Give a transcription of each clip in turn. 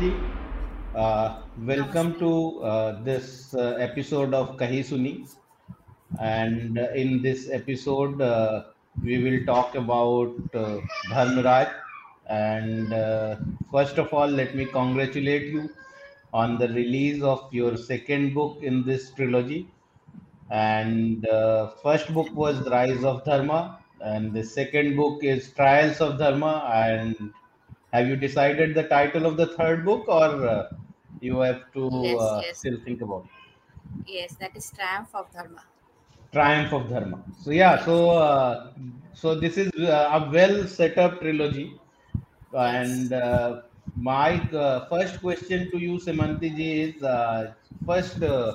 ji. Uh, welcome to uh, this uh, episode of Kahi Suni. And in this episode, uh, we will talk about uh, Dharmaraj. And uh, first of all, let me congratulate you on the release of your second book in this trilogy. And uh, first book was Rise of Dharma, and the second book is Trials of Dharma. And have you decided the title of the third book, or uh, you have to Yes, uh, yes, still think about it? yes. That is triumph of dharma. Triumph of Dharma. So yeah, so uh, so this is uh, a well set up trilogy, and uh, my uh, first question to you, Semanti ji, is uh, first uh,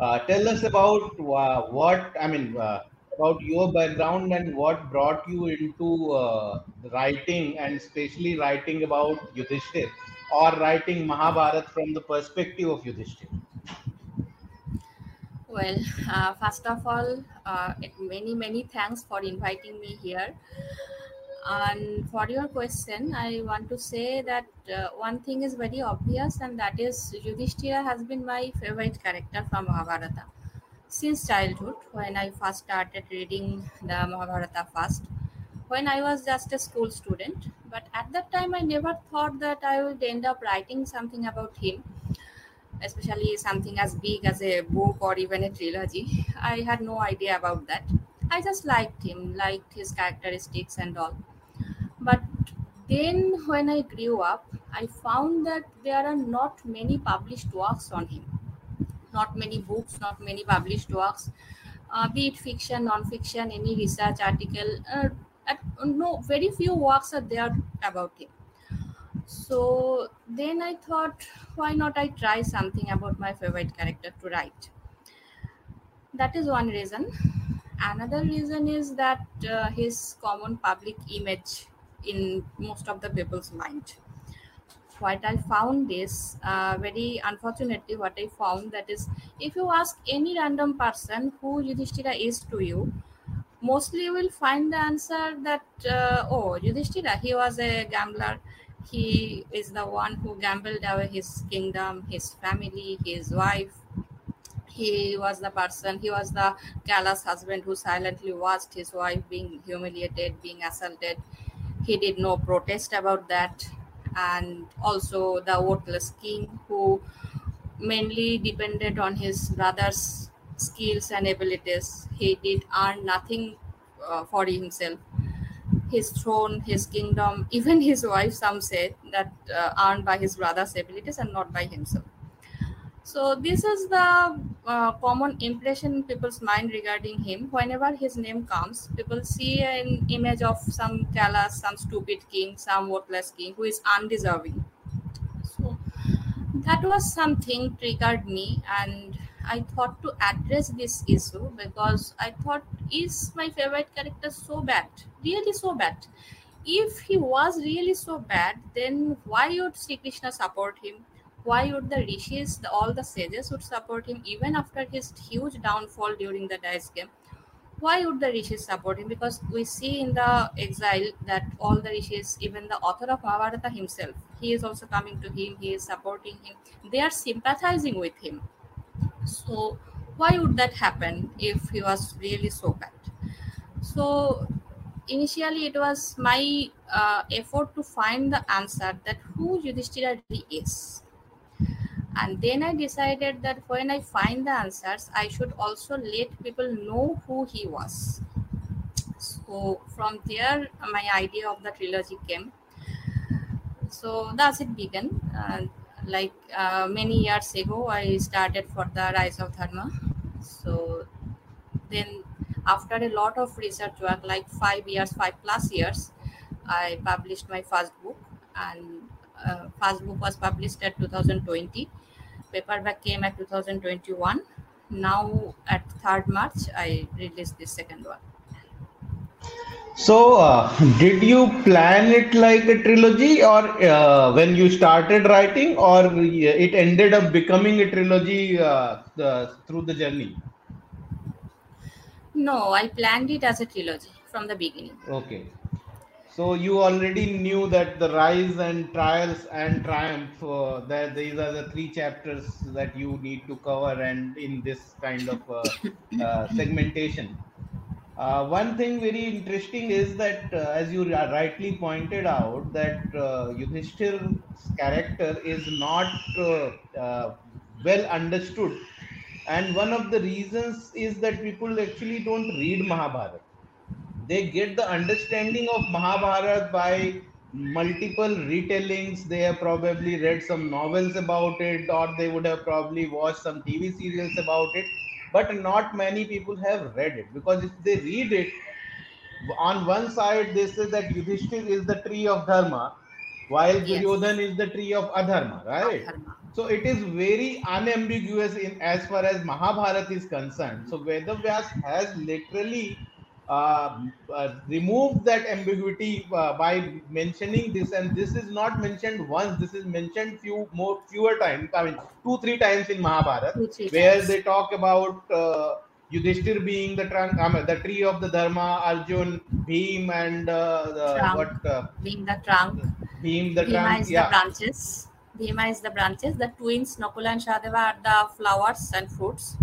uh, tell us about uh, what I mean uh, about your background and what brought you into uh, writing and especially writing about Yudhishthir or writing Mahabharat from the perspective of Yudhishthir. Well, uh, first of all, uh, many many thanks for inviting me here. And for your question, I want to say that uh, one thing is very obvious, and that is Yudhishthira has been my favorite character from Mahabharata since childhood. When I first started reading the Mahabharata first, when I was just a school student, but at that time I never thought that I would end up writing something about him especially something as big as a book or even a trilogy. I had no idea about that. I just liked him, liked his characteristics and all. But then when I grew up, I found that there are not many published works on him. Not many books, not many published works, uh, be it fiction, non-fiction, any research article. Uh, at, no, very few works are there about him. So then I thought, why not I try something about my favorite character to write? That is one reason. Another reason is that uh, his common public image in most of the people's mind. What I found is uh, very unfortunately, what I found that is if you ask any random person who Yudhishthira is to you, mostly you will find the answer that uh, oh Yudhishthira he was a gambler. He is the one who gambled away his kingdom his family his wife. He was the person he was the callous husband who silently watched his wife being humiliated being assaulted. He did no protest about that and also the worthless king who mainly depended on his brother's skills and abilities. He did earn nothing uh, for himself. His throne, his kingdom, even his wife, some say that uh, earned by his brother's abilities and not by himself. So this is the uh, common impression in people's mind regarding him. Whenever his name comes, people see an image of some callous, some stupid king, some worthless king who is undeserving. So that was something triggered me and i thought to address this issue because i thought is my favorite character so bad really so bad if he was really so bad then why would Sri Krishna support him why would the rishis the, all the sages would support him even after his huge downfall during the dice game? Why would the rishis support him? Because we see in the exile that all the rishis even the author of mahabharata himself he is also coming to him he is supporting him. They are sympathizing with him. So why would that happen if he was really so bad? So initially it was my uh, effort to find the answer that who yudhishthira really is and then i decided that when i find the answers i should also let people know who he was. So from there my idea of the trilogy came. So thus it began. Uh, like uh, many years ago i started for the rise of dharma. So then after a lot of research work like five years five plus years i published my first book. And uh, first book was published at 2020 paperback came at 2021 now at 3rd march i released the second one So, uh, did you plan it like a trilogy, or uh, when you started writing, or it ended up becoming a trilogy uh, the, through the journey? no i planned it as a trilogy from the beginning Okay. So you already knew that the rise and trials and triumph. Uh, that these are the three chapters that you need to cover, and in this kind of uh, uh, segmentation. Uh, one thing very interesting is that, uh, as you rightly pointed out, that uh, Yudhishthir's character is not uh, well understood, and one of the reasons is that people actually don't read Mahabharata they get the understanding of Mahabharata by multiple retellings. They have probably read some novels about it, or they would have probably watched some TV serials about it. But not many people have read it because if they read it, on one side they say that Yudhishthir is the tree of dharma, while Yes. Duryodhan is the tree of adharma, right? Adharma. So it is very unambiguous in as far as Mahabharata is concerned. So Vedavyas has literally uh, uh, removed that ambiguity uh, by mentioning this, and this is not mentioned once. This is mentioned few more fewer times. I mean, two three times in Mahabharata, Two, where times. they talk about uh, Yudhishthir being the trunk, I mean, the tree of the Dharma, Arjun, Bhim, and uh, the, Trunk. what uh, Being the trunk. Bhim, the Bhima trunk, is yeah. the branches. Bhima is the branches. The twins Nakula and Sahadeva are the flowers and fruits.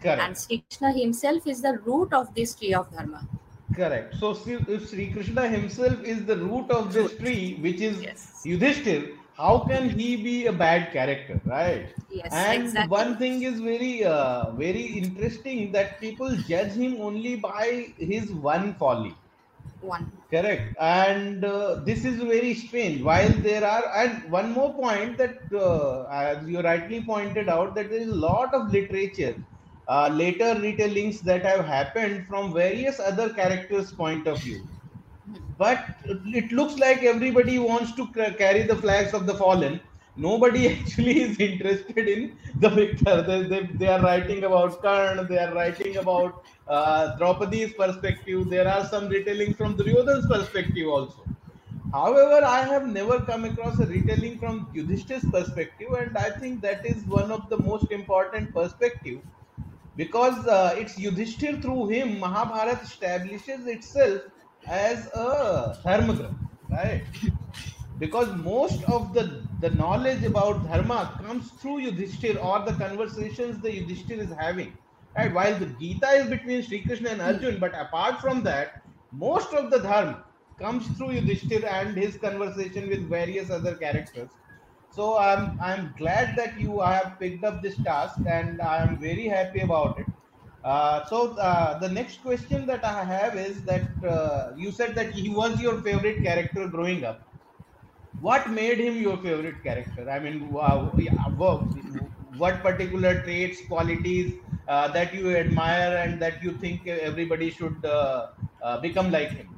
Correct. And Sri Krishna himself is the root of this tree of dharma. Correct. So if Sri Krishna himself is the root of this tree, which is Yes. Yudhishthir, how can he be a bad character, right? Yes, and exactly. one thing is very, uh, very interesting that people judge him only by his one folly. One. Correct. And uh, this is very strange. While there are, and one more point that, uh, as you rightly pointed out, that there is a lot of literature, uh, later retellings that have happened from various other characters' point of view. But it looks like everybody wants to ca- carry the flags of the fallen. Nobody actually is interested in the victor. They, they, they are writing about Karn, they are writing about uh, Draupadi's perspective. There are some retellings from Duryodhan's perspective also. However, I have never come across a retelling from Yudhishthir's perspective, and I think that is one of the most important perspective because uh, it's Yudhishthir through him Mahabharata establishes itself as a dharma right? Because most of the, the knowledge about dharma comes through Yudhishthir or the conversations the Yudhishthir is having. Right? While the Gita is between Sri Krishna and Arjun, but apart from that, most of the dharma comes through Yudhishthir and his conversation with various other characters. So I'm I'm glad that you have picked up this task, and I am very happy about it. Uh, so uh, the next question that I have is that uh, you said that he was your favorite character growing up. What made him your favorite character? I mean, wow, what particular traits, qualities uh, that you admire and that you think everybody should uh, uh, become like him?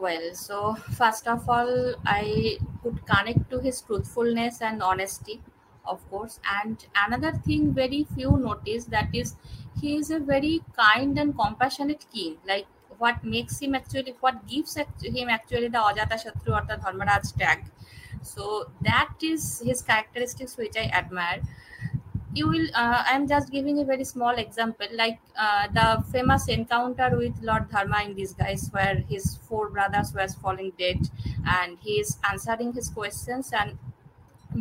Well, so first of all, I could connect to his truthfulness and honesty, of course. And another thing, very few notice that is, he is a very kind and compassionate king. Like what makes him actually, what gives him actually the Ajata Shatru or the Dharmaraj tag. So that is his characteristics which I admire you will uh, i'm just giving a very small example like uh, the famous encounter with lord dharma in disguise where his four brothers were falling dead and he is answering his questions and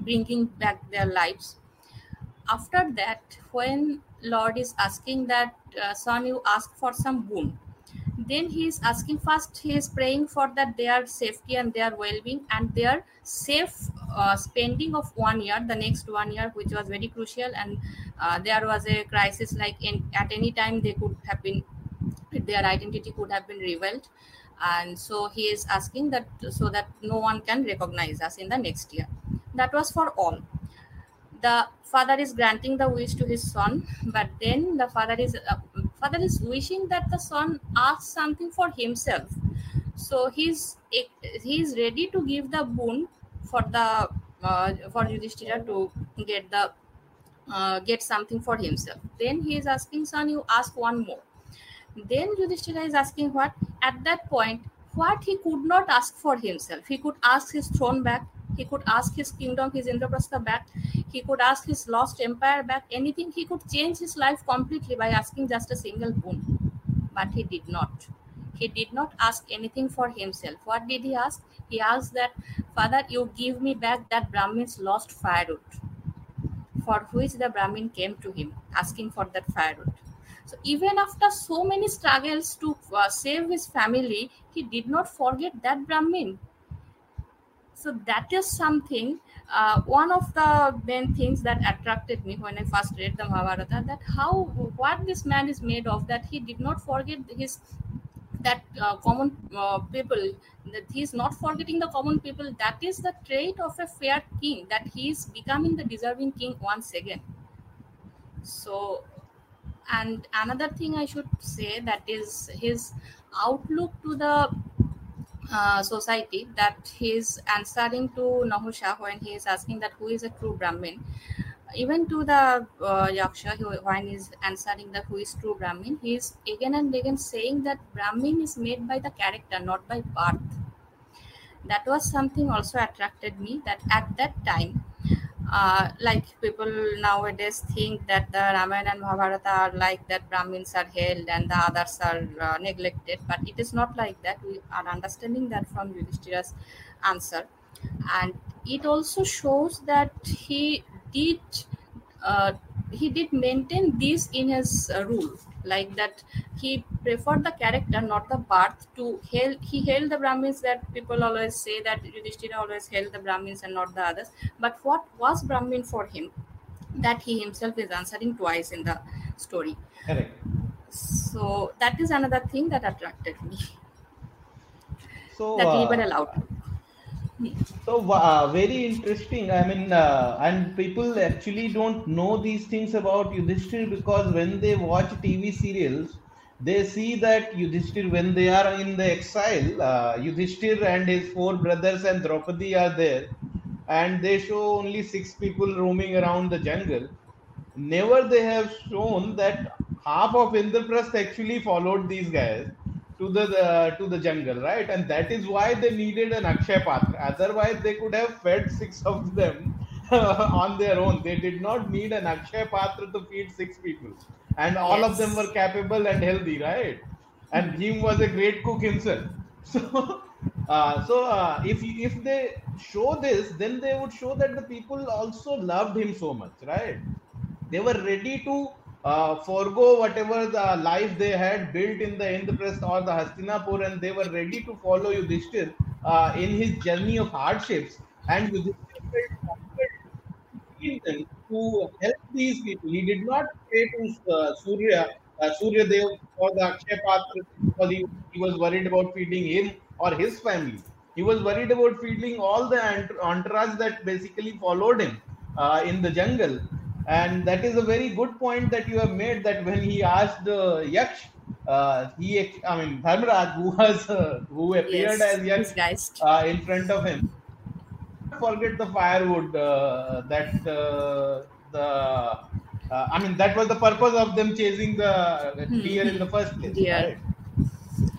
bringing back their lives. After that when lord is asking that uh, son you ask for some boon then he is asking first he is praying for that their safety and their well-being and their safe uh, spending of one year the next one year which was very crucial and uh, there was a crisis like in, at any time they could have been their identity could have been revealed and so he is asking that so that no one can recognize us in the next year. That was for all the father is granting the wish to his son but then the father is uh, father is wishing that the son asks something for himself. So he's he's ready to give the boon for the uh, for Yudhishthira to get the uh, get something for himself. Then he is asking son you ask one more. Then Yudhishthira is asking what? At that point what he could not ask for himself. He could ask his throne back he could ask his kingdom his indraprastha back he could ask his lost empire back anything he could change his life completely by asking just a single boon but he did not he did not ask anything for himself. What did he ask? He asked that, Father, you give me back that Brahmin's lost firewood, for which the Brahmin came to him, asking for that firewood. So even after so many struggles to uh, save his family, he did not forget that Brahmin. So that is something. Uh, one of the main things that attracted me when I first read the Mahabharata that how what this man is made of that he did not forget his that uh, common uh, people that he is not forgetting the common people that is the trait of a fair king that he is becoming the deserving king once again so and another thing i should say that is his outlook to the uh, society that he is answering to nahusha when he is asking that who is a true brahmin. Even to the uh, yaksha when he's answering the who is true brahmin he is again and again saying that brahmin is made by the character not by birth. That was something also attracted me that at that time uh, like people nowadays think that the Ramayana and Mahabharata are like that Brahmins are held and the others are uh, neglected, but it is not like that. We are understanding that from Yudhishthira's answer, and it also shows that he did uh, he did maintain this in his uh, rule like that he preferred the character not the birth to hail he hailed the brahmins that people always say that yudhishthira always hailed the brahmins and not the others. But what was brahmin for him? That he himself is answering twice in the story. Correct. so that is another thing that attracted me. So, that he uh, were allowed So uh, very interesting. I mean, uh, and people actually don't know these things about Yudhishthir because when they watch TV serials, they see that Yudhishthir, when they are in the exile, uh, Yudhishthir and his four brothers and Draupadi are there, and they show only six people roaming around the jungle. Never they have shown that half of Indraprasth actually followed these guys to the, to the jungle, right? And that is why they needed an Akshay Patra. Otherwise, they could have fed six of them on their own. They did not need an Akshay Patra to feed six people, and all of them were capable and healthy, right? And Bhim was a great cook himself. So, uh, so uh, if if they show this, then they would show that the people also loved him so much, right? they were ready to uh, forego whatever the life they had built in the Indraprasth or the Hastinapur, and they were ready to follow Yudhishthir uh, in his journey of hardships. And Yudhishthir felt to help these people. He did not pray to uh, Surya, uh, Surya Dev for the Akshay because he, he was worried about feeding him or his family. He was worried about feeding all the ent- entourage that basically followed him uh, in the jungle. And that is a very good point that you have made that when he asked uh, Yaksh, uh, he, I mean, Dharmaraj, who was, uh, who appeared yes as Yaksh uh, in front of him, forget the firewood uh, that uh, the uh, I mean that was the purpose of them chasing the deer in the first place, Deer. right?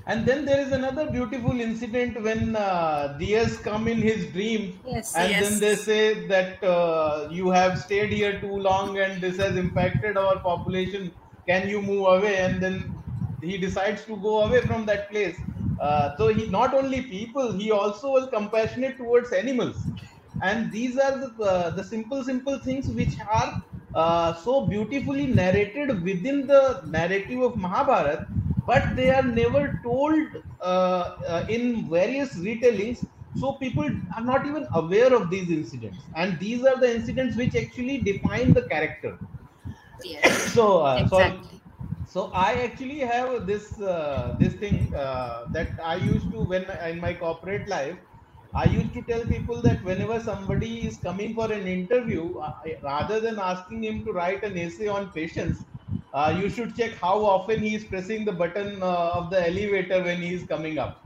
And then there is another beautiful incident when uh, deers come in his dream, Yes, and yes. then they say that uh, you have stayed here too long and this has impacted our population. Can you move away? And then he decides to go away from that place. Uh, so he not only people, he also was compassionate towards animals. And these are the, uh, the simple, simple things which are uh, so beautifully narrated within the narrative of Mahabharata, but they are never told uh, uh, in various retellings. So people are not even aware of these incidents, and these are the incidents which actually define the character. yes So, uh, so exactly so I actually have this uh, this thing uh, that I used to when in my corporate life. I used to tell people that whenever somebody is coming for an interview, uh, rather than asking him to write an essay on patience, uh, you should check how often he is pressing the button uh, of the elevator when he is coming up.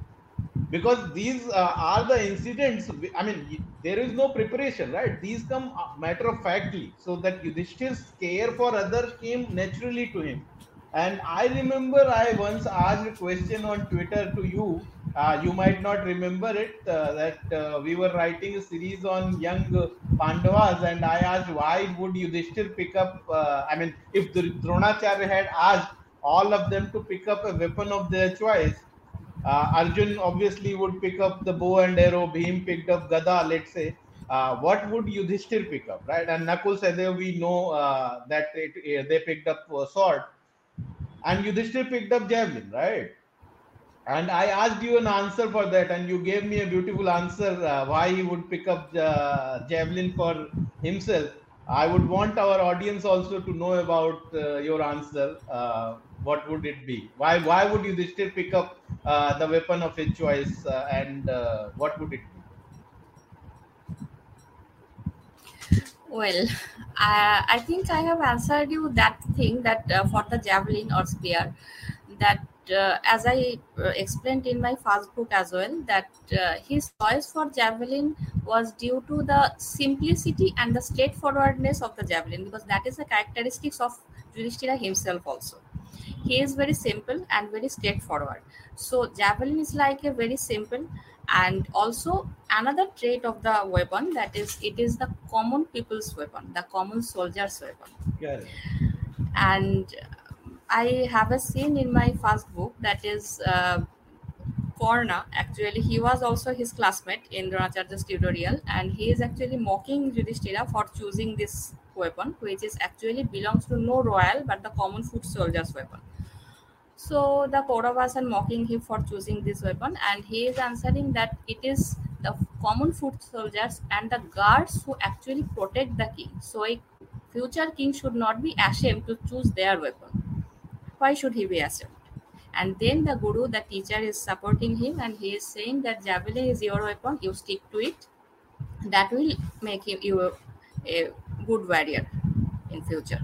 Because these uh, are the incidents i mean there is no preparation right? These come uh, matter of factly. So that yudhishthir's care for others came naturally to him. And i remember i once asked a question on twitter to you uh, you might not remember it uh, that uh, we were writing a series on young pandavas and i asked why would yudhishthir pick up uh, i mean if the dronacharya had asked all of them to pick up a weapon of their choice uh, Arjun obviously would pick up the bow and arrow, Bhim picked up Gada, let's say. Uh, what would Yudhishthir pick up, right? And Nakul Sahadev, we know that it, they picked up a sword, and Yudhishthir picked up javelin, right? And I asked you an answer for that, and you gave me a beautiful answer uh, why he would pick up uh, javelin for himself. I would want our audience also to know about uh, your answer. Uh, what would it be? Why why would you still pick up uh, the weapon of his choice, uh, and what would it be? Well, I, I think I have answered you that thing that for the javelin or spear, that uh, as I uh, explained in my first book as well, that uh, his choice for javelin was due to the simplicity and the straightforwardness of the javelin, because that is the characteristics of Yudhishthira himself also. He is very simple and very straightforward. So javelin is like a very simple and also another trait of the weapon that is it is the common people's weapon, the common soldier's weapon. Yeah. And I have a scene in my first book that is uh. Actually, he was also his classmate in Dronacharya's tutorial, and he is actually mocking Yudhishthira for choosing this weapon, which is actually belongs to no royal but the common foot soldier's weapon. So the Kauravas are mocking him for choosing this weapon, and he is answering that it is the common foot soldiers and the guards who actually protect the king. So a future king should not be ashamed to choose their weapon why should he be ashamed and then the guru the teacher is supporting him and he is saying that javelin is your weapon you stick to it. That will make him you a, a good warrior in future.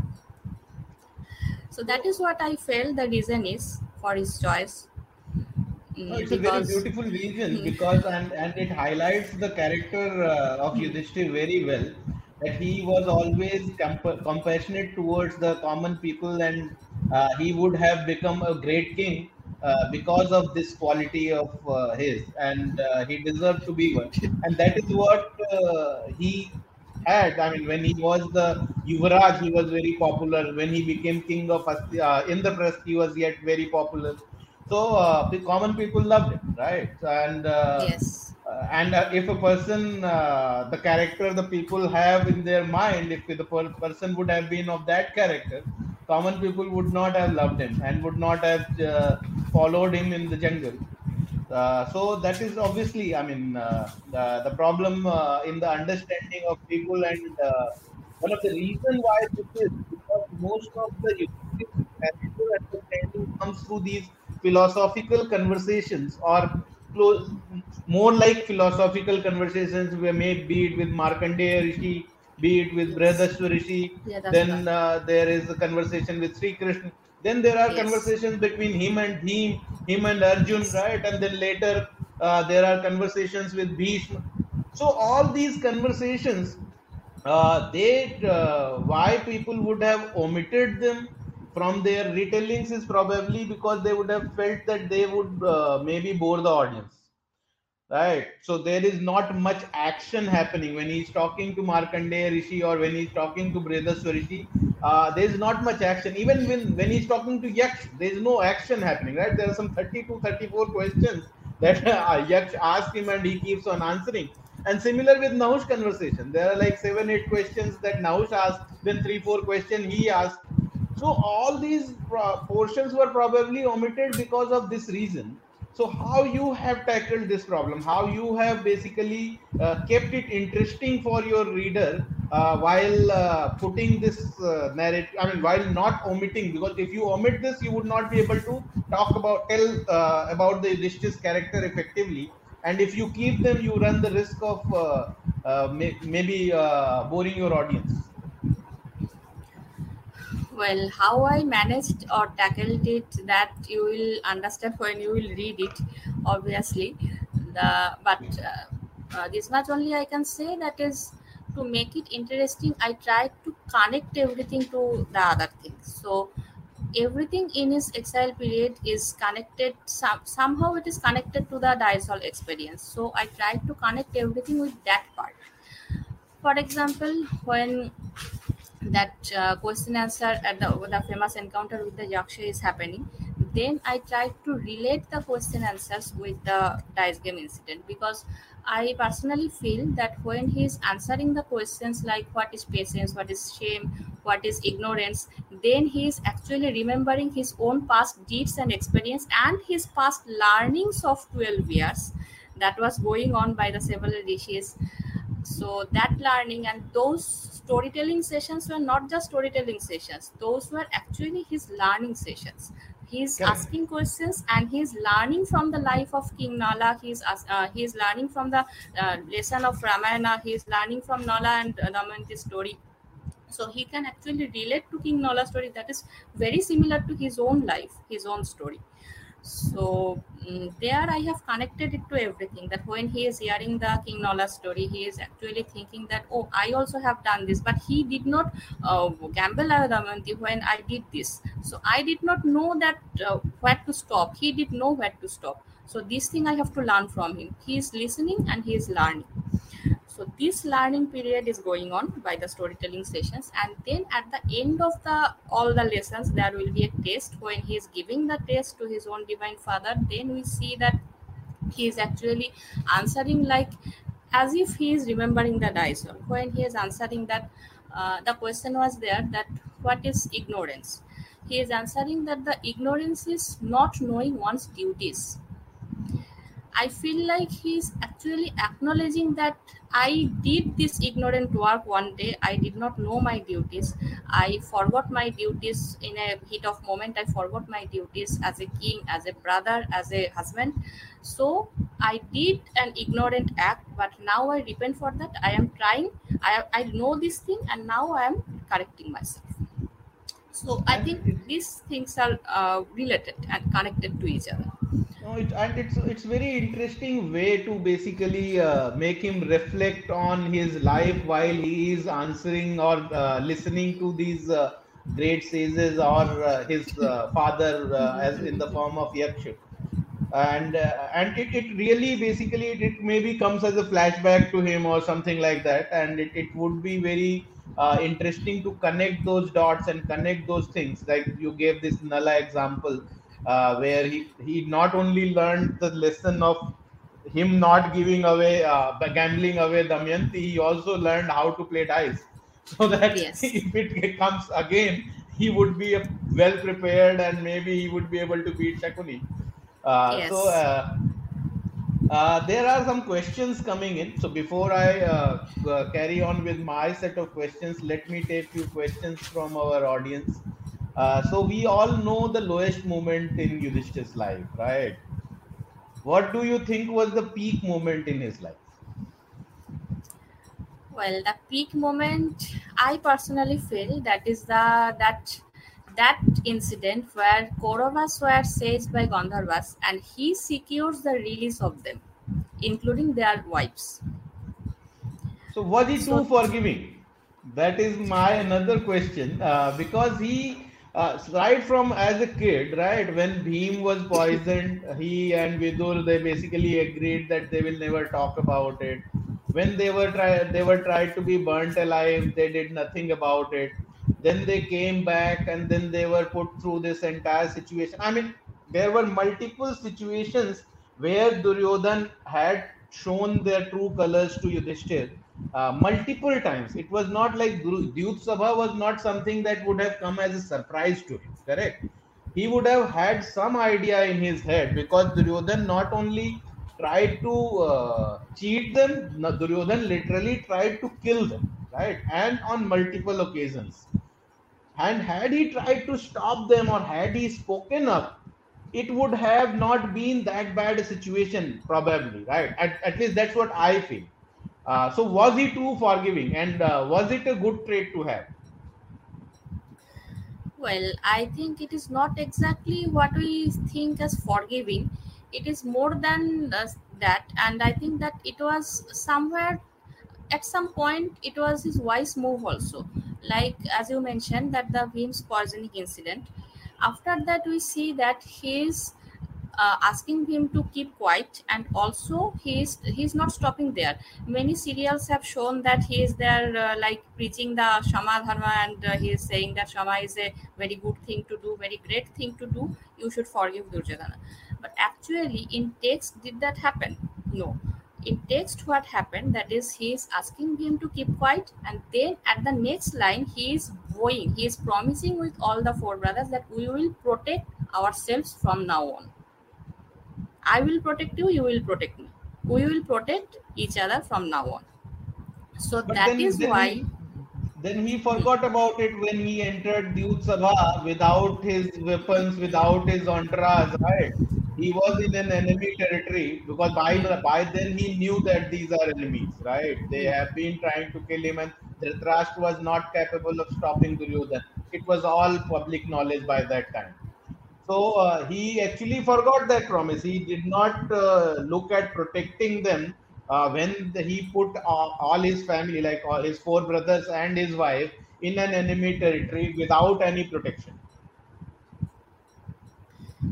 So that is what i felt the reason is for his choice. No, it's because, a very beautiful reason hmm. because and, and it highlights the character uh, of Yudhishthir very well that he was always comp- compassionate towards the common people and uh, he would have become a great king uh, because of this quality of uh, his and uh, he deserved to be one. And that is what uh, he had. I mean when he was the yuvraj he was very popular. When he became king of uh, indraprasth he was yet very popular. So the common people loved him right? And yes. and uh, if a person uh, the character the people have in their mind if the per- person would have been of that character common people would not have loved him and would not have uh, followed him in the jungle. Uh, so that is obviously i mean uh, the, the problem in the understanding of people and one of the reasons why this is because most of the understanding comes through these philosophical conversations or close, more like philosophical conversations we made, be it with Markandeya Rishi, be it with Brihadashva Rishi. Yeah, then uh, there is a conversation with Sri Krishna. Then there are yes. conversations between him and him, him and Arjun, right? And then later uh, there are conversations with Bhishma. So all these conversations, uh, they uh, why people would have omitted them from their retellings is probably because they would have felt that they would uh, maybe bore the audience right. So there is not much action happening. When he's talking to markandeya rishi or when he's talking to Brihadashva rishi uh, there is not much action. Even when when he's talking to yaksh there is no action happening right? There are some 30 to 34 questions that uh, yaksh asks him and he keeps on answering. And similar with Nahush conversation. There are like seven eight questions that Nahush asks then three four questions he asks. So all these portions were probably omitted because of this reason. So how you have tackled this problem, how you have basically uh, kept it interesting for your reader uh, while uh, putting this uh, narrative, I mean, while not omitting, because if you omit this, you would not be able to talk about, tell uh, about the Yudhishthir's character effectively. And if you keep them, you run the risk of uh, may, maybe boring your audience well how i managed or tackled it that you will understand when you will read it obviously. The but uh, uh, this much only i can say that is to make it interesting i tried to connect everything to the other things. So everything in his exile period is connected some, somehow it is connected to the Diasol experience. So i tried to connect everything with that part. For example when that uh, question answer at the, the famous encounter with the yaksha is happening then I tried to relate the question answers with the dice game incident because I personally feel that when he is answering the questions like what is patience, what is shame, what is ignorance, then he is actually remembering his own past deeds and experience and his past learnings of 12 years that was going on by the several rishis. So that learning and those storytelling sessions were not just storytelling sessions; those were actually his learning sessions. He's Correct. asking questions and he's learning from the life of king nala. He's uh, he's learning from the uh, lesson of ramayana. He's learning from nala and uh, Damayanti's story. So he can actually relate to king nala's story that is very similar to his own life his own story so mm, there I have connected it to everything. That when he is hearing the King Nala story, he is actually thinking that oh, I also have done this, but he did not uh, gamble at Damayanti when I did this. So I did not know that uh, where to stop. He did know where to stop. So this thing I have to learn from him. He is listening and he is learning. So this learning period is going on by the storytelling sessions, and then at the end of the all the lessons, there will be a test. When he is giving the test to his own divine father, then we see that he is actually answering like as if he is remembering the dice. When he is answering that, uh, the question was there that what is ignorance? He is answering that the ignorance is not knowing one's duties I feel like he's actually acknowledging that I did this ignorant work one day. I did not know my duties. I forgot my duties in a heat of moment. I forgot my duties as a king, as a brother, as a husband. So I did an ignorant act, but now I repent for that. I am trying. I, I know this thing, and now I am correcting myself. So I think these things are uh, related and connected to each other. No, it, and it's it's very interesting way to basically uh, make him reflect on his life while he is answering or uh, listening to these uh, great sages or uh, his uh, father uh, as in the form of Yaksha. and and it, it really basically it, it maybe comes as a flashback to him or something like that. And it, it would be very interesting to connect those dots and connect those things. Like you gave this nala example uh, where he he not only learned the lesson of him not giving away uh, gambling away Damayanti, he also learned how to play dice so that Yes. if it comes again he would be well prepared and maybe he would be able to beat Shakuni uh, so Yes. uh, uh, there are some questions coming in. So before I uh, uh, carry on with my set of questions, let me take few questions from our audience. Uh, so we all know the lowest moment in Yudhishthir's life, right? What do you think was the peak moment in his life? Well, the peak moment, I personally feel that is the that that incident where Kauravas were saved by Gandharvas and he secures the release of them, including their wives. So was he too So forgiving? That is my another question uh, because he uh, right from as a kid, right when Bhim was poisoned, he and Vidur they basically agreed that they will never talk about it. When they were try they were tried to be burnt alive, they did nothing about it. Then they came back and then they were put through this entire situation. I mean, there were multiple situations where Duryodhan had shown their true colors to Yudhishthir uh, multiple times. It was not like Dru- Dyut Sabha was not something that would have come as a surprise to him, correct? He would have had some idea in his head because Duryodhan not only tried to uh, cheat them, Duryodhan literally tried to kill them, right? And on multiple occasions. And had he tried to stop them or had he spoken up, it would have not been that bad a situation, probably, right? At, at least that's what I feel. Uh, so, was he too forgiving and uh, was it a good trait to have? Well, I think it is not exactly what we think as forgiving. It is more than uh, that, and I think that it was somewhere at some point it was his wise move also. Like as you mentioned that the Bhim's poisoning incident. After that, we see that his uh, asking him to keep quiet and also he's he's not stopping there. Many serials have shown that he is there uh, like preaching the shama dharma and uh, he is saying that shama is a very good thing to do very great thing to do. You should forgive duryodhana. But actually in text did that happen? No. In text what happened that is he is asking him to keep quiet and then at the next line he is vowing he is promising with all the four brothers that we will protect ourselves from now on I will protect you, you will protect me. We will protect each other from now on. So But that then, is then why, he, then he forgot about it when he entered Dyut Sabha without his weapons, without his entourage, right? He was in an enemy territory because by by then he knew that these are enemies, right? They hmm. have been trying to kill him, and Dhritarashtra was not capable of stopping Duryodhan. It was all public knowledge by that time. So uh, he actually forgot that promise. He did not uh, look at protecting them uh, when he put all his family, like all his four brothers and his wife, in an enemy territory without any protection.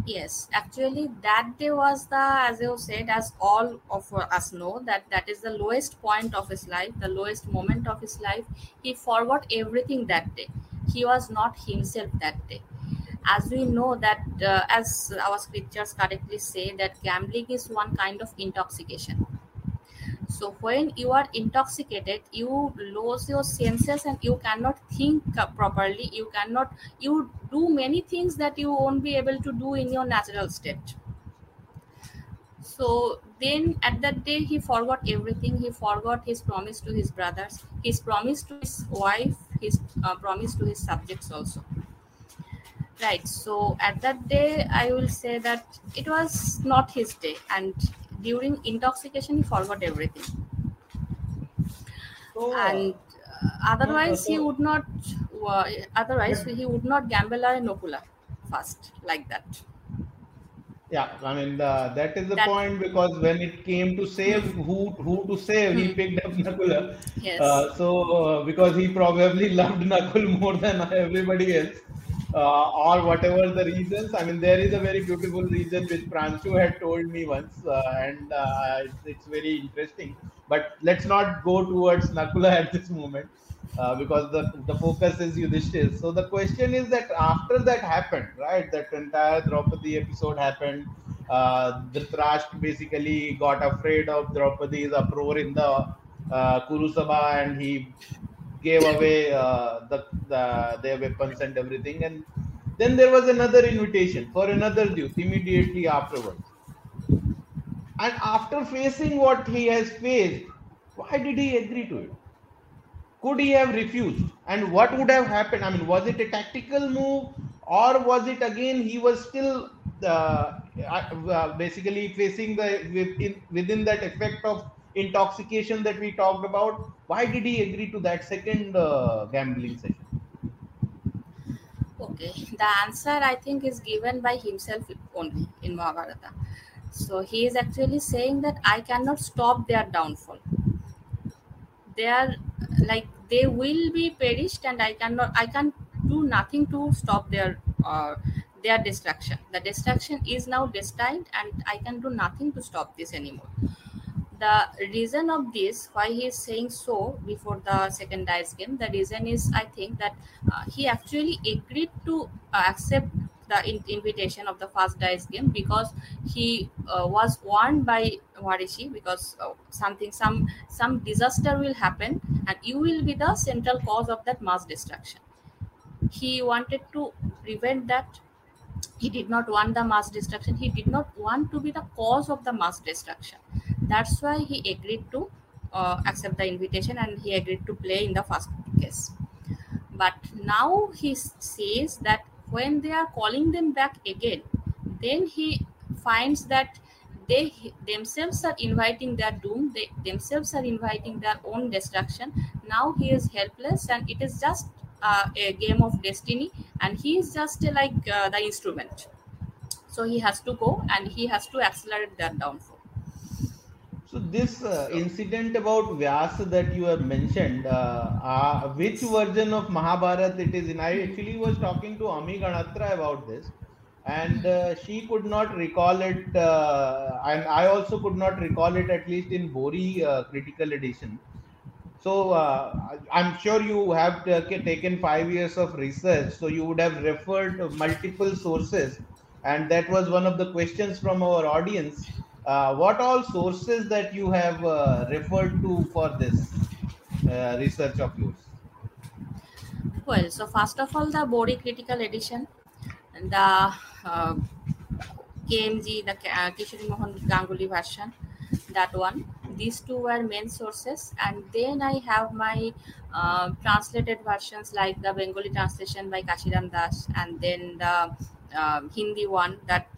yes, actually that day was the, as you said, as all of us know, that that is the lowest point of his life, the lowest moment of his life. He forgot everything that day. He was not himself that day. As we know that, uh, as our scriptures correctly say, that gambling is one kind of intoxication. So when you are intoxicated you lose your senses and you cannot think properly. You cannot you do many things that you won't be able to do in your natural state. So then at that day he forgot everything. He forgot his promise to his brothers his promise to his wife his uh, promise to his subjects also right. So at that day i will say that it was not his day and during intoxication he forgot everything. So, and uh, otherwise he would not uh, otherwise he would not gamble a Nakula fast like that. Yeah, I mean uh, that is the that point because when it came to save hmm, who who to save, he hmm, picked up Nakula. yes. Uh, so uh, because he probably loved Nakul more than everybody else, uh, or whatever the reasons. I mean, there is a very beautiful reason which Pranchu had told me once, uh, and uh, it's, it's very interesting. But let's not go towards Nakula at this moment. Uh, because the, the focus is Yudhishthir. So the question is that after that happened, right? That entire Draupadi episode happened. Uh, Dhritarashtra basically got afraid of Draupadi's uproar in the uh, Kuru Sabha and he gave away uh, the, the their weapons and everything. And then there was another invitation for another duke immediately afterwards. And after facing what he has faced, why did he agree to it? Could he have refused? And what would have happened? I mean, was it a tactical move, or was it again he was still uh, uh, basically facing the within, within that effect of intoxication that we talked about? Why did he agree to that second uh, gambling session? okay the answer i think is given by himself only in mahabharata so he is actually saying that i cannot stop their downfall they are like they will be perished and i cannot i can do nothing to stop their uh, their destruction the destruction is now destined and i can do nothing to stop this anymore the reason of this why he is saying so before the second dice game the reason is i think that uh, he actually agreed to uh, accept the in- invitation of the first dice game because he uh, was warned by Warishi because uh, something some some disaster will happen and you will be the central cause of that mass destruction. He wanted to prevent that he did not want the mass destruction. He did not want to be the cause of the mass destruction. That's why he agreed to uh, accept the invitation and he agreed to play in the first case. But now he says that when they are calling them back again then he finds that they themselves are inviting their doom. They themselves are inviting their own destruction. Now he is helpless and it is just uh, a game of destiny and he is just uh, like uh, the instrument so he has to go and he has to accelerate their downfall So this uh, incident about Vyasa that you have mentioned, uh, uh, which version of Mahabharata it is in? I actually was talking to Ami Ganatra about this, and she could not recall it, and I also could not recall it at least in Bori Critical Edition. So uh, I'm sure you have ta- taken five years of research, so you would have referred multiple sources, and that was one of the questions from our audience. Uh, what all sources that you have uh, referred to for this uh, research of yours? Well, so first of all, the Bori Critical Edition, and the uh, KMG, the uh, Kishori Mohan Ganguly version, that one. These two were main sources, and then I have my uh, translated versions like the Bengali translation by Kashiram Das, and then the um, Hindi one, that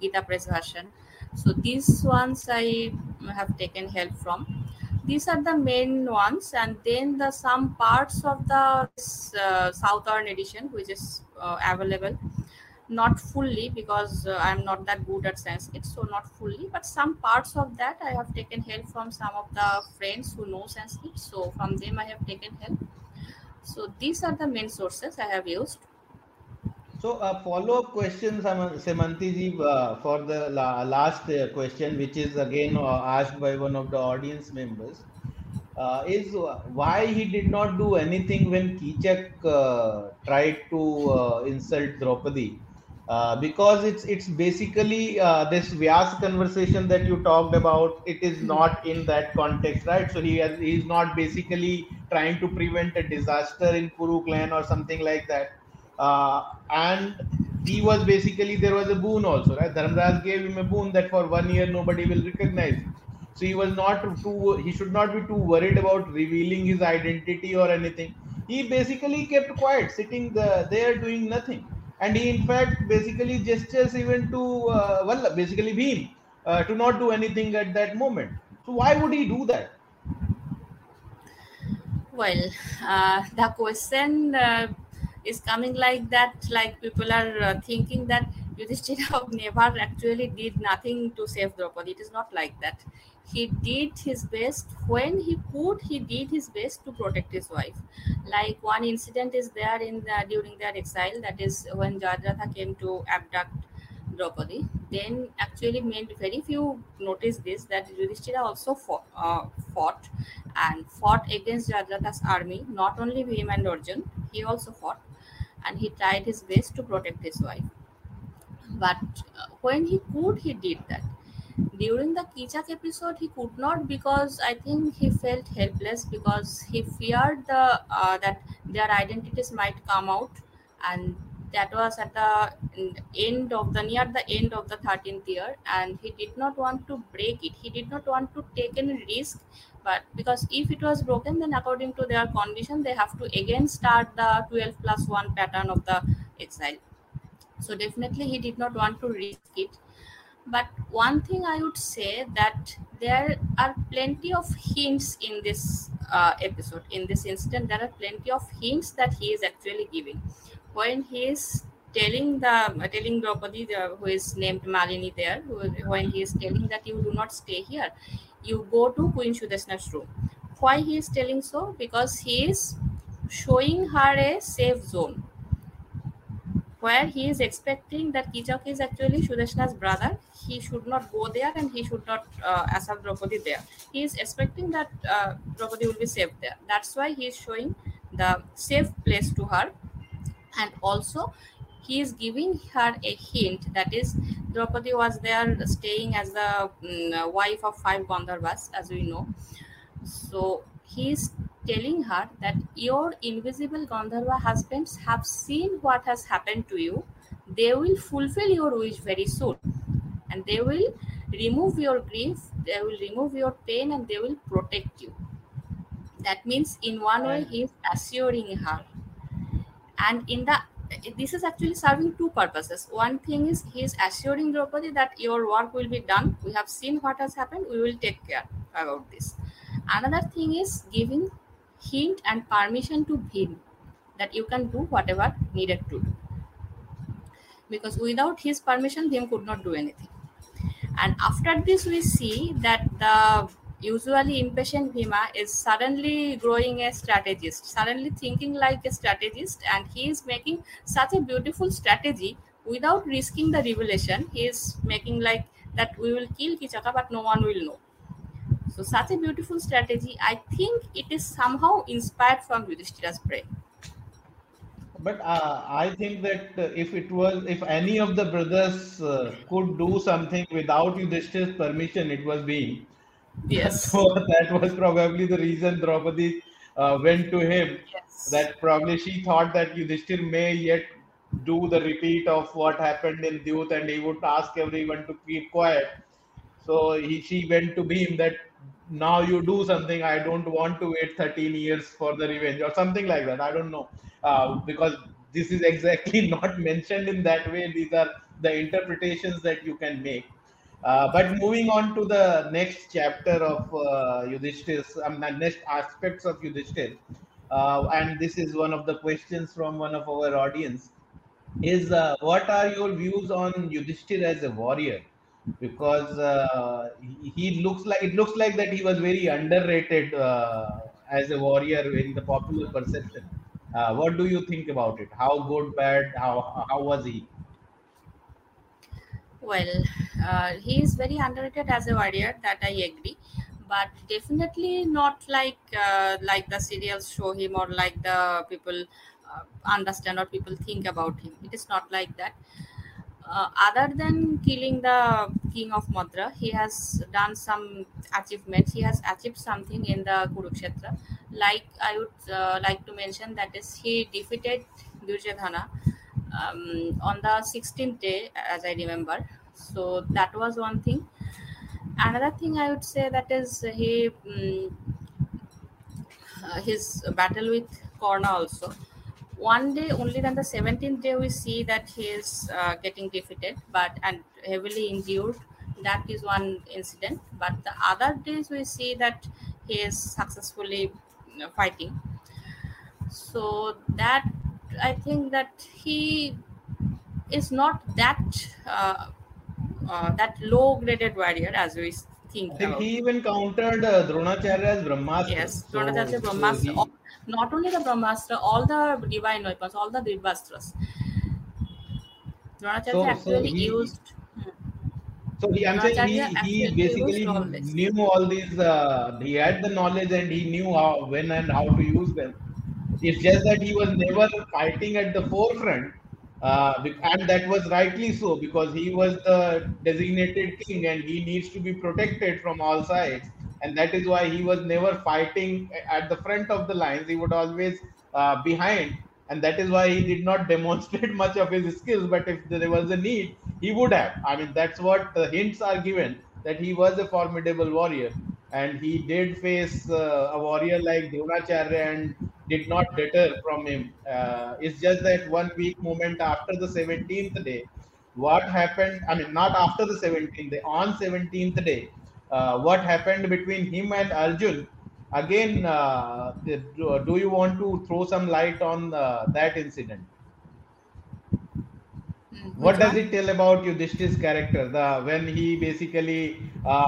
Gita Press version. So these ones I have taken help from. These are the main ones, and then the some parts of the uh, Southern edition, which is uh, available not fully because uh, i'm not that good at sanskrit so not fully but some parts of that i have taken help from some of the friends who know sanskrit so from them i have taken help. So these are the main sources i have used. So a follow-up question, Sam- Semanti ji, uh, for the la- last uh, question, which is again uh, asked by one of the audience members, uh, is uh, why he did not do anything when Kichak uh, tried to uh, insult Draupadi. Uh, because it's it's basically uh, this Vyas conversation that you talked about. It is not in that context, right? So he has he's not basically trying to prevent a disaster in Kuru clan or something like that. Uh, and he was basically there was a boon also right? Dharmraj gave him a boon that for one year nobody will recognize him. So he was not too he should not be too worried about revealing his identity or anything. He basically kept quiet sitting the, there doing nothing and he in fact basically gestures even to uh, well basically Bhim uh, to not do anything at that moment. So why would he do that? Well uh, the question uh, is coming like that like people are uh, thinking that yudhishthira never actually did nothing to save draupadi. It is not like that he did his best when he could he did his best to protect his wife like one incident is there in the, during their exile that is when jayadratha came to abduct Draupadi. Then actually made very few notice this that Yudhishthira also fought, uh, fought and fought against Jayadratha's army. Not only him and Arjun, he also fought and he tried his best to protect his wife. But uh, when he could, he did that. During the Kichak episode, he could not because I think he felt helpless because he feared the uh, that their identities might come out, and that was at the end of the near the end of the 13th year, and he did not want to break it. He did not want to take any risk, but because if it was broken, then according to their condition, they have to again start the 12 plus one pattern of the exile. So definitely, he did not want to risk it but one thing i would say that there are plenty of hints in this uh, episode in this instant there are plenty of hints that he is actually giving. When he is telling the uh, telling Draupadi the, who is named Malini there who, when he is telling that you do not stay here you go to Queen Sudeshna's room. Why he is telling so? Because he is showing her a safe zone where he is expecting that Kichak is actually Sudeshna's brother. He should not go there and he should not uh, assault Draupadi there. He is expecting that uh, Draupadi will be safe there. That's why he is showing the safe place to her. And also, he is giving her a hint that is, Draupadi was there staying as the mm, wife of five Gandharvas, as we know. So, he is telling her that your invisible Gandharva husbands have seen what has happened to you. They will fulfill your wish very soon. And they will remove your grief, they will remove your pain, and they will protect you. That means, in one way, he is assuring her. And in the this is actually serving two purposes. One thing is he is assuring Draupadi that your work will be done. We have seen what has happened. We will take care about this. Another thing is giving hint and permission to him that you can do whatever needed to do. Because without his permission, Bhim could not do anything. And after this, we see that the usually impatient Bhima is suddenly growing a strategist, suddenly thinking like a strategist, and he is making such a beautiful strategy without risking the revelation, he is making like that we will kill Kichaka, but no one will know. So such a beautiful strategy. I think it is somehow inspired from Yudhishthira's prayer. But uh, I think that if it was, if any of the brothers uh, could do something without Yudhishthira's permission, it was Bhim. Yes. So that was probably the reason Draupadi uh, went to him. Yes. That probably she thought that Yudhishthir may yet do the repeat of what happened in Dyut and he would ask everyone to keep quiet. So he, she went to Bhim that now you do something. I don't want to wait 13 years for the revenge or something like that. I don't know. Uh, because this is exactly not mentioned in that way. These are the interpretations that you can make. Uh, but moving on to the next chapter of uh, Yudhishthir's, um, next aspects of Yudhishthir, uh, and this is one of the questions from one of our audience, is uh, what are your views on Yudhishthir as a warrior? Because uh, he, looks like it looks like that he was very underrated uh, as a warrior in the popular perception. Uh, what do you think about it? How good, bad? How how was he? Well, uh, he is very underrated as a warrior. That I agree, but definitely not like uh, like the serials show him or like the people uh, understand or people think about him. It is not like that. Uh, other than killing the king of Madra, he has done some achievements. He has achieved something in the Kurukshetra. Like I would uh, like to mention that is he defeated Duryodhana um, on the 16th day, as I remember. So that was one thing. Another thing I would say that is he mm, uh, his battle with Karna also. One day only, then the 17th day we see that he is uh, getting defeated, but and heavily injured. That is one incident. But the other days we see that he is successfully you know, fighting. So that I think that he is not that uh, uh, that low graded warrior as we think. Think he even countered uh, Dronacharya as Brahmastra. Yes, Dronacharya so Brahmastra. he- all- not only the Brahmastra, all the divine weapons, all the. Dronacharya So- so actually he- used. Hmm. So he, I'm saying he, he basically all knew all these. Uh, he had the knowledge and he knew how, when, and how to use them. It's just that he was never fighting at the forefront, uh, and that was rightly so because he was the designated king and he needs to be protected from all sides, and that is why he was never fighting at the front of the lines. He would always uh, behind, and that is why he did not demonstrate much of his skills. But if there was a need, he would have. I mean, that's what the hints are given that he was a formidable warrior, and he did face uh, a warrior like Dronacharya and did not deter from him. Uh, it's just that one weak moment after the 17th day. What happened? I mean, not after the 17th day, on 17th day, uh, what happened between him and Arjun? Again, uh, do, you want to throw some light on uh, that incident? Hmm, What does it tell about Yudhishthir's character? The when he basically uh,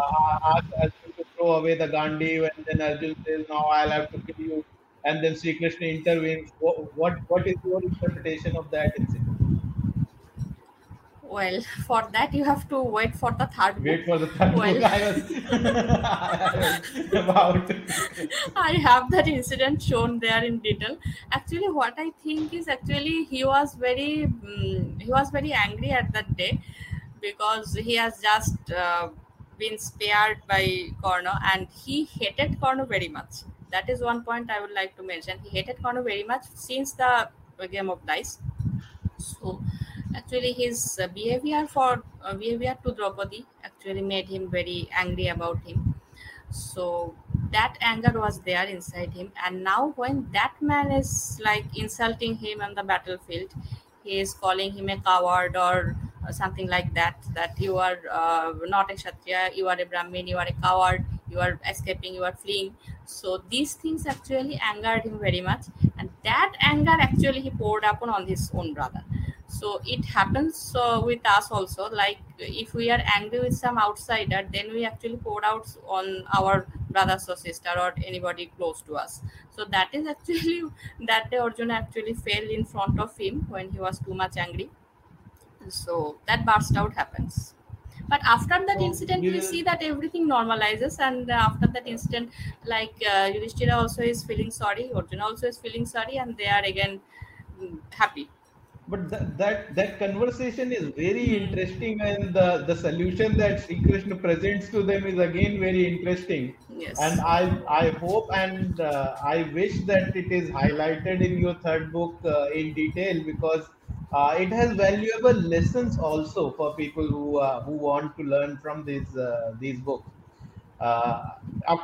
asks Arjun to throw away the Gandiv, and then Arjun says, "Now I'll have to kill you," and then Sri Krishna intervenes. What what, what is your interpretation of that incident? Well, for that you have to wait for the third book. Wait for the third Well- book. I was about. I have that incident shown there in detail. Actually, what I think is actually he was very mm he was very angry at that day because he has just uh, been spared by Karna and he hated Karna very much. That is one point I would like to mention. He hated Karna very much since the game of dice. So actually his uh, behavior for uh, behavior to Draupadi actually made him very angry about him. So that anger was there inside him. And now when that man is like insulting him on the battlefield he is calling him a coward or uh, something like that that you are uh, not a kshatriya you are a brahmin you are a coward you are escaping you are fleeing. So these things actually angered him very much. And that anger actually he poured upon on his own brother so it happens uh, with us also like if we are angry with some outsider then we actually pour out on our brothers or sister or anybody close to us so that is actually that day arjuna actually fell in front of him when he was too much angry So that burst out happens. But after that incident, we we see that everything normalizes, and uh, after that incident, like uh, Yudhishthira also is feeling sorry, Arjuna also is feeling sorry, and they are again mm, happy. But that that that conversation is very Hmm. interesting, and the the solution that Sri Krishna presents to them is again very interesting. yes And I I hope and uh, I wish that it is highlighted in your third book uh, in detail because uh, it has valuable lessons also for people who uh, who want to learn from these uh, these books. Uh,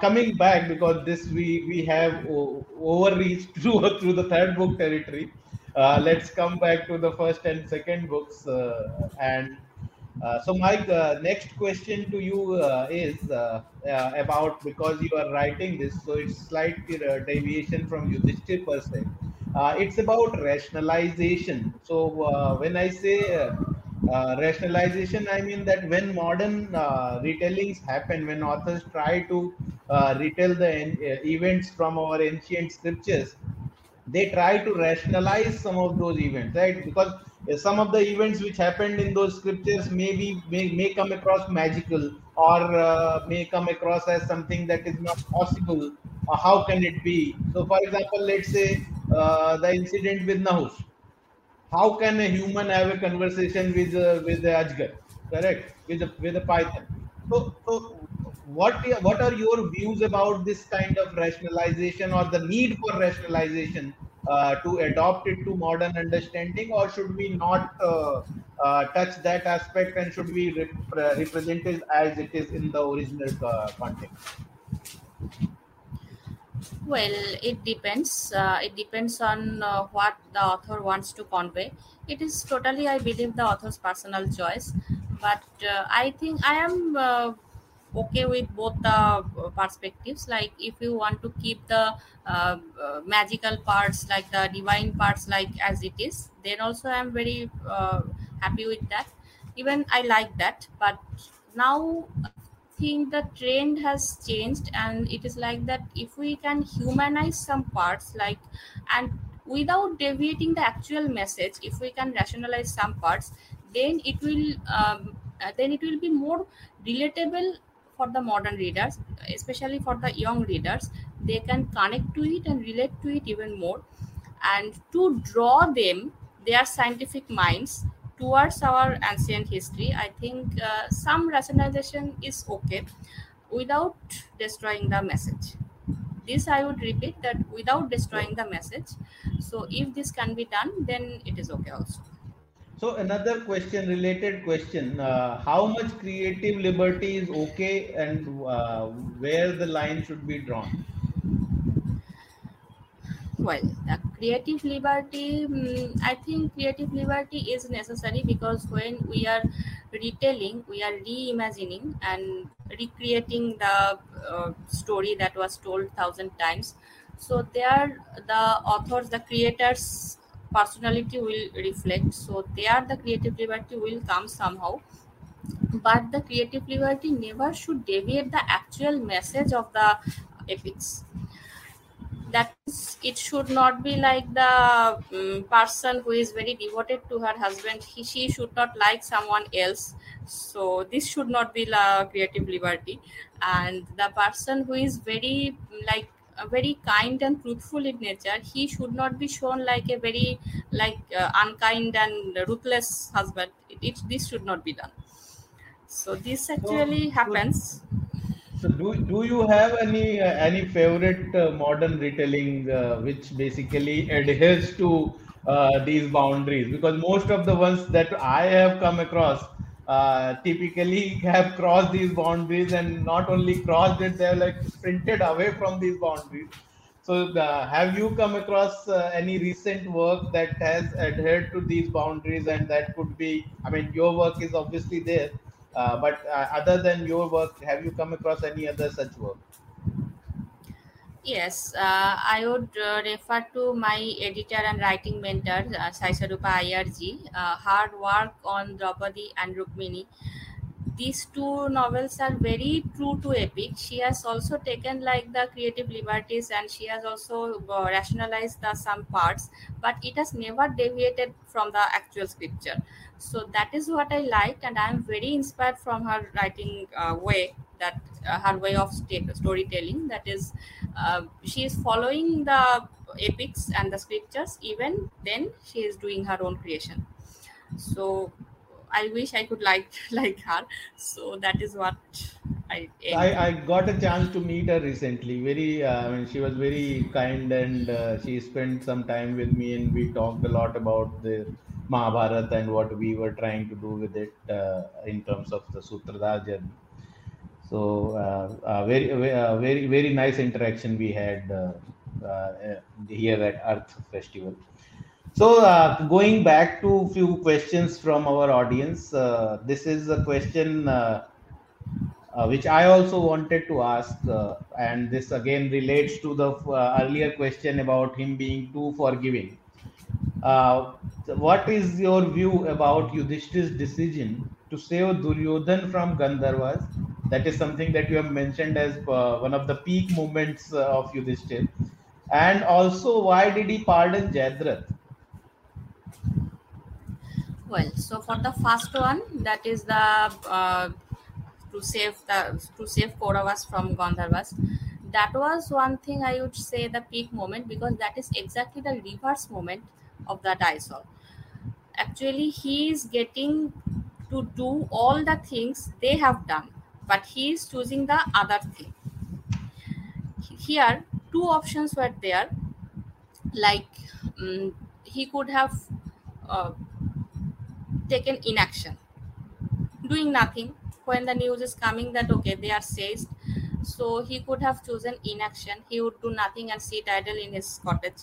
coming back because this we we have overreached through through the third book territory. Uh, let's come back to the first and second books. Uh, and uh, so, Mike, uh, next question to you uh, is uh, about because you are writing this, so it's slight deviation from Yudhishthir per se. It's about rationalization. So, when I say rationalization, I mean that when modern retellings happen, when authors try to retell the en- events from our ancient scriptures, they try to rationalize some of those events right? Because uh, some of the events which happened in those scriptures maybe may, may come across magical or uh, may come across as something that is not possible. Uh, how can it be? So for example let's say uh, the incident with nahush how can a human have a conversation with uh, with the ajgar? Correct? With a with a python so so what what are your views about this kind of rationalization or the need for rationalization uh, to adopt it to modern understanding or should we not uh, uh, touch that aspect and should we rep- represent it as it is in the original uh, context Well, it depends. Uh, it depends on uh, what the author wants to convey. It is totally, I believe, the author's personal choice. But uh, I think I am uh, okay with both the uh, perspectives. Like, if you want to keep the uh, magical parts, like the divine parts, like as it is, then also I am very uh, happy with that. Even I like that. But now think the trend has changed and it is like that if we can humanize some parts like and without deviating the actual message if we can rationalize some parts then it will um, uh, then it will be more relatable for the modern readers especially for the young readers. They can connect to it and relate to it even more. And to draw them their scientific minds towards our ancient history i think uh, some rationalization is okay without destroying the message. This i would repeat that without destroying the message. So if this can be done then it is okay also So another question, related question: uh, How much creative liberty is okay, and uh, where the line should be drawn? well the creative liberty mm, i think creative liberty is necessary because when we are retelling we are reimagining and recreating the uh, story that was told thousand times so there the authors the creators personality will reflect. So there the creative liberty will come somehow. But the creative liberty never should deviate the actual message of the epics. That is, it should not be like the um, person who is very devoted to her husband. He she should not like someone else. So this should not be la creative liberty. And the person who is very like very kind and truthful in nature he should not be shown like a very like uh, unkind and ruthless husband. It, it this should not be done. So this actually so, happens. so do do you have any uh, any favorite uh, modern retelling uh, which basically adheres to uh, these boundaries? Because most of the ones that I have come across uh, typically have crossed these boundaries, and not only crossed it, they have like sprinted away from these boundaries. So, uh, have you come across uh, any recent work that has adhered to these boundaries, and that could be? I mean, your work is obviously there, uh, but uh, other than your work, have you come across any other such work? Yes, uh, I would uh, refer to my editor and writing mentor, uh, Sai Sarupa IRG. Uh, her work on Draupadi and Rukmini these two novels are very true to epic she has also taken like the creative liberties and she has also uh, rationalized the some parts but it has never deviated from the actual scripture so that is what i like and i am very inspired from her writing uh, way that uh, her way of st- storytelling that is uh, she is following the epics and the scriptures even then she is doing her own creation so I wish I could like like her. So that is what I. I, I got a chance to meet her recently. Very, uh, I mean, she was very kind, and uh, she spent some time with me, and we talked a lot about the Mahabharata and what we were trying to do with it uh, in terms of the Sutradhar journey. So, uh, very, very, very nice interaction we had uh, uh, here at Earth Festival. So, uh, going back to few questions from our audience, this is a question which I also wanted to ask, and this again relates to the earlier question about him being too forgiving. Uh, what is your view about Yudhishthir's decision to save Duryodhan from Gandharvas? That is something that you have mentioned as uh, one of the peak moments uh, of Yudhishthir. And also, why did he pardon Jayadratha? Well, so for the first one, that is the uh, to save the to save Kauravas from Gandharvas. That was one thing I would say the peak moment because that is exactly the reverse moment of the Daisal. Actually, he is getting to do all the things they have done, but he is choosing the other thing. Here, two options were there. Like mm he could have uh, taken inaction, doing nothing when the news is coming that okay they are seized. So he could have chosen inaction. He would do nothing and sit idle in his cottage.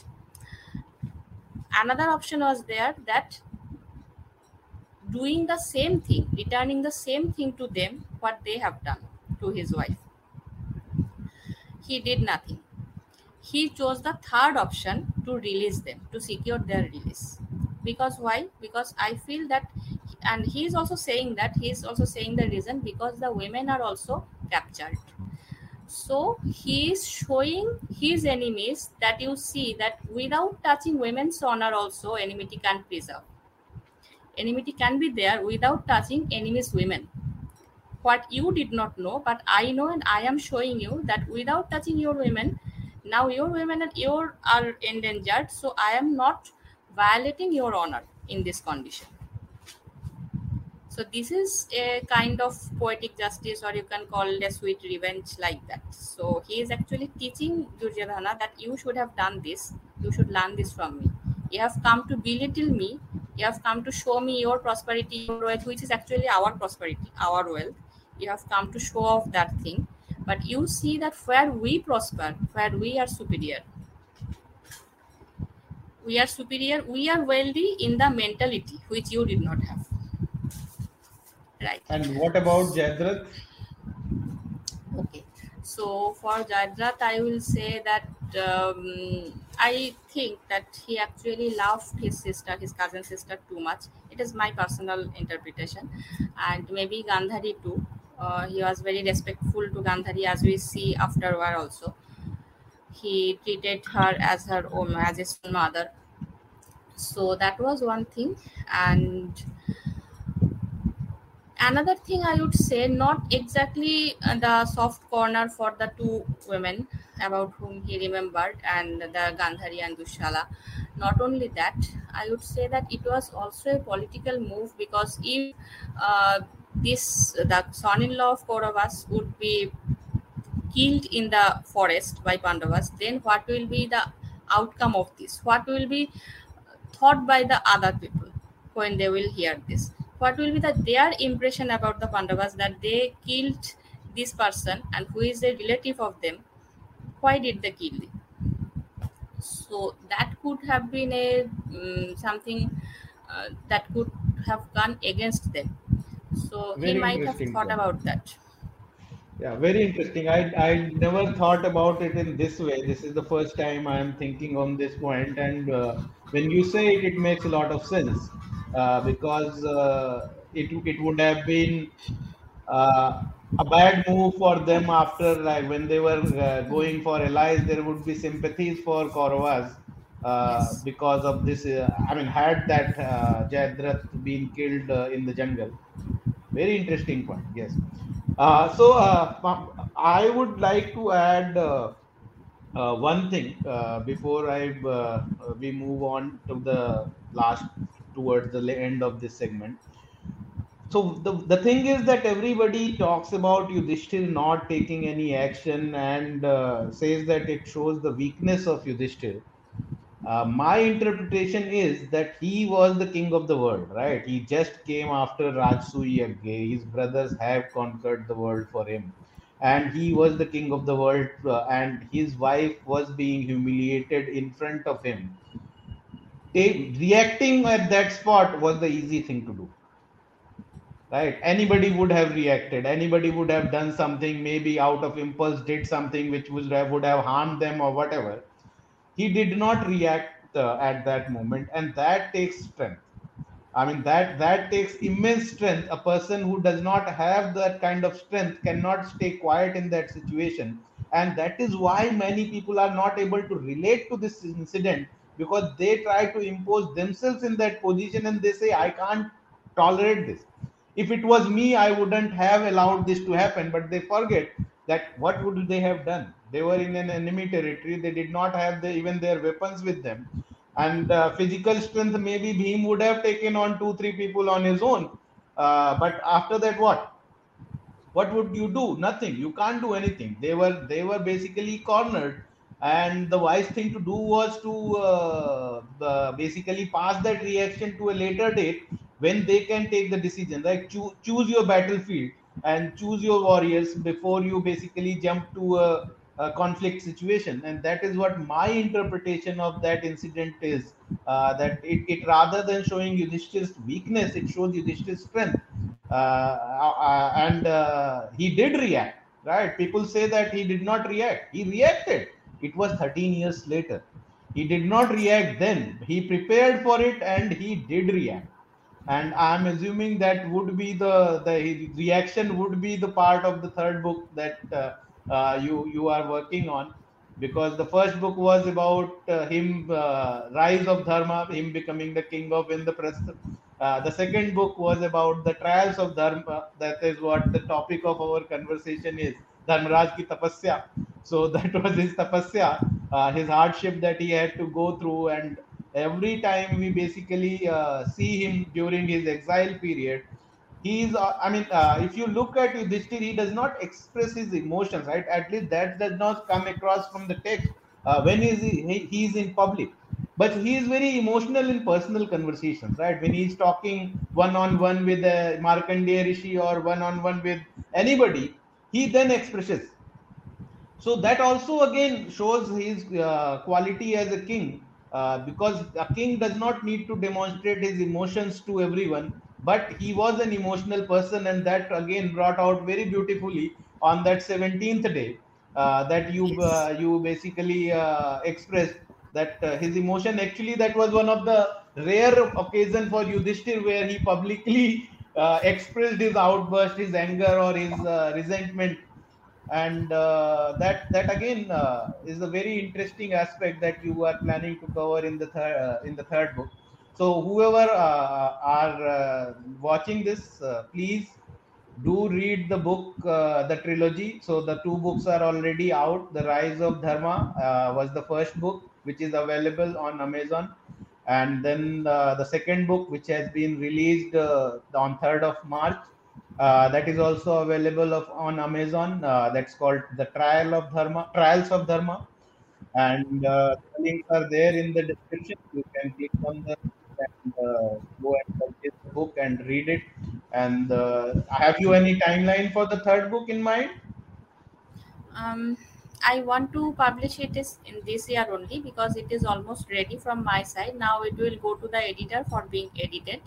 Another option was there that doing the same thing, returning the same thing to them what they have done to his wife. He did nothing. He chose the third option to release them, to secure their release. Because why? Because I feel that, and he is also saying that he is also saying the reason because the women are also captured. So he is showing his enemies that you see that without touching women's honor, also enmity can preserve. Enmity can be there without touching enemies' women what you did not know but i know and i am showing you that without touching your women now your women and your are endangered so i am not violating your honor in this condition so this is a kind of poetic justice or you can call it a sweet revenge like that. So he is actually teaching duryodhana that you should have done this. You should learn this from me. You have come to belittle me. You have come to show me your prosperity your wealth which is actually our prosperity our wealth. You have come to show off that thing. But you see that where we prosper where we are superior. We are superior we are wealthy in the mentality which you did not have right And what about Jayadratha? okay. So for Jayadrath, i will say that um, i think that he actually loved his sister his cousin sister too much. It is my personal interpretation. And maybe gandhari too. Uh, he was very respectful to gandhari as we see afterward also. He treated her as her own as his own mother. So that was one thing. And another thing i would say not exactly uh, the soft corner for the two women about whom he remembered and the gandhari and dushala not only that i would say that it was also a political move because if uh, this the son-in-law of kauravas would be killed in the forest by pandavas then what will be the outcome of this? What will be thought by the other people when they will hear this what will be the their impression about the pandavas that they killed this person and who is a relative of them? Why did they kill him so that could have been a um, something uh, that could have gone against them. So he might have thought about that. Yeah, very interesting. I I never thought about it in this way. This is the first time I am thinking on this point, and uh, when you say it, it makes a lot of sense because uh, it it would have been uh, a bad move for them after like when they were uh, going for allies there would be sympathies for kauravas uh, Yes. because of this uh, i mean had that uh, Jayadratha been killed uh, in the jungle very interesting point yes uh, so uh, i would like to add uh, uh, one thing uh, before I uh, uh, we move on to the last towards the end of this segment. So the the thing is that everybody talks about Yudhishthir not taking any action and uh, says that it shows the weakness of Yudhishthir. Uh, my interpretation is that he was the king of the world, right? He just came after Rajsuya Yagya. His brothers have conquered the world for him. And he was the king of the world, uh, and his wife was being humiliated in front of him. Reacting at that spot was the easy thing to do, right? Anybody would have reacted. Anybody would have done something, maybe out of impulse, did something which would have, would have harmed them or whatever. He did not react uh, at that moment and that takes strength. I mean that that takes immense strength. A person who does not have that kind of strength cannot stay quiet in that situation. And that is why many people are not able to relate to this incident because they try to impose themselves in that position and they say i can't tolerate this. If it was me i wouldn't have allowed this to happen. But they forget that what would they have done? They were in an enemy territory. They did not have the, even their weapons with them. And uh, physical strength maybe Bhim would have taken on two three people on his own. Uh, but after that what? What would you do? Nothing. You can't do anything. They were they were basically cornered and the wise thing to do was to uh, uh, basically pass that reaction to a later date when they can take the decision like choo- choose your battlefield and choose your warriors before you basically jump to a, a conflict situation. And that is what my interpretation of that incident is uh, that it, it rather than showing Yudhishthir's weakness it shows Yudhishthir's strength. Uh, uh, and uh, he did react right? People say that he did not react. He reacted it was 13 years later. He did not react then. He prepared for it and he did react. And i'm assuming that would be the the reaction would be the part of the third book that uh, uh, you you are working on. Because the first book was about uh, him uh, rise of dharma him becoming the king of indraprastha uh, the second book was about the trials of dharma. That is what the topic of our conversation is. Dharmaraj ki tapasya so that was his tapasya uh, his hardship that he had to go through. And every time we basically uh, see him during his exile period he's uh, i mean uh, if you look at Yudhishthir, he does not express his emotions right? At least that does not come across from the text uh, when he's he, he's in public. But he is very emotional in personal conversations right? When he's talking one on one with a markandeya rishi or one on one with anybody he then expresses so that also again shows his uh, quality as a king uh, because a king does not need to demonstrate his emotions to everyone but he was an emotional person and that again brought out very beautifully on that 17th day uh, that you Yes. uh, you basically uh, expressed that uh, his emotion actually that was one of the rare occasion for Yudhishthir where he publicly uh, expressed his outburst his anger or his uh, resentment and uh, that that again uh, is a very interesting aspect that you are planning to cover in the third uh, in the third book. So whoever uh, are uh, watching this uh, please do read the book the trilogy. So the two books are already out. The rise of dharma was the first book which is available on amazon. And then the second book which has been released on 3rd of march uh, that is also available of, on amazon. Uh, that's called the trial of dharma trials of dharma. And uh, links are there in the description. You can click on the and uh, go and purchase the book and read it. And uh, have you any timeline for the third book in mind? Um, I want to publish it is in this year only because it is almost ready from my side. Now it will go to the editor for being edited,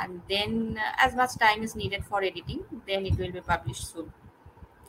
and then uh, as much time is needed for editing, then it will be published soon.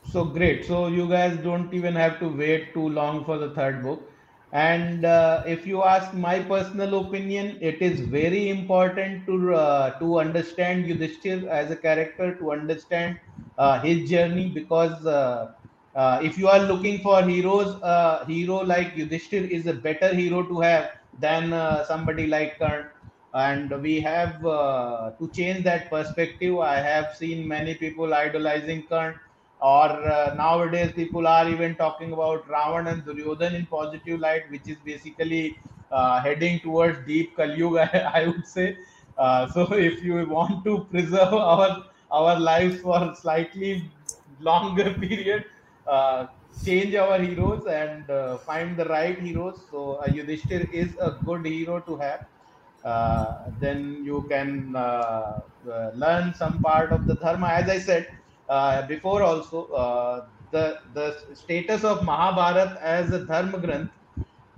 So great. So you guys don't even have to wait too long for the third book. And uh, if you ask my personal opinion, it is very important to uh, to understand Yudhishthir as a character, to understand uh, his journey because uh, uh, if you are looking for heroes, a hero like Yudhishthir is a better hero to have than somebody like Karn. And we have uh, to change that perspective. I have seen many people idolizing Karn, or uh, nowadays people are even talking about Ravan and Duryodhan in positive light, which is basically uh, heading towards deep Kali I, I would say. Uh, so if you want to preserve our our lives for slightly longer period, uh, change our heroes and uh, find the right heroes. So uh, Yudhishthir is a good hero to have. Uh, then you can uh, uh, learn some part of the dharma. As I said before, also the the status of Mahabharat as a dharma granth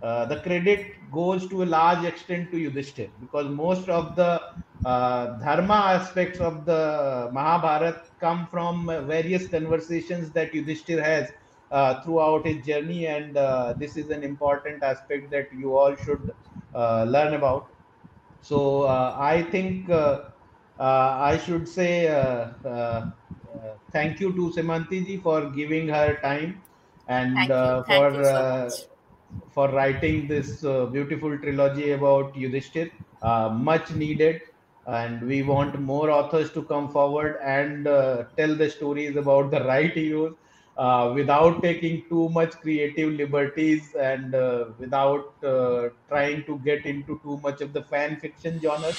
the credit goes to a large extent to Yudhishthir because most of the uh, dharma aspects of the Mahabharata come from various conversations that Yudhishthir has uh, throughout his journey, and uh, this is an important aspect that you all should learn about. So uh, I think uh, uh, I should say uh, uh, uh, thank you to Semanti ji for giving her time and uh, for so uh, for writing this uh, beautiful trilogy about Yudhishthir. Uh, much needed, and we want more authors to come forward and uh, tell the stories about the right heroes uh, without taking too much creative liberties and uh, without uh, trying to get into too much of the fan fiction genre.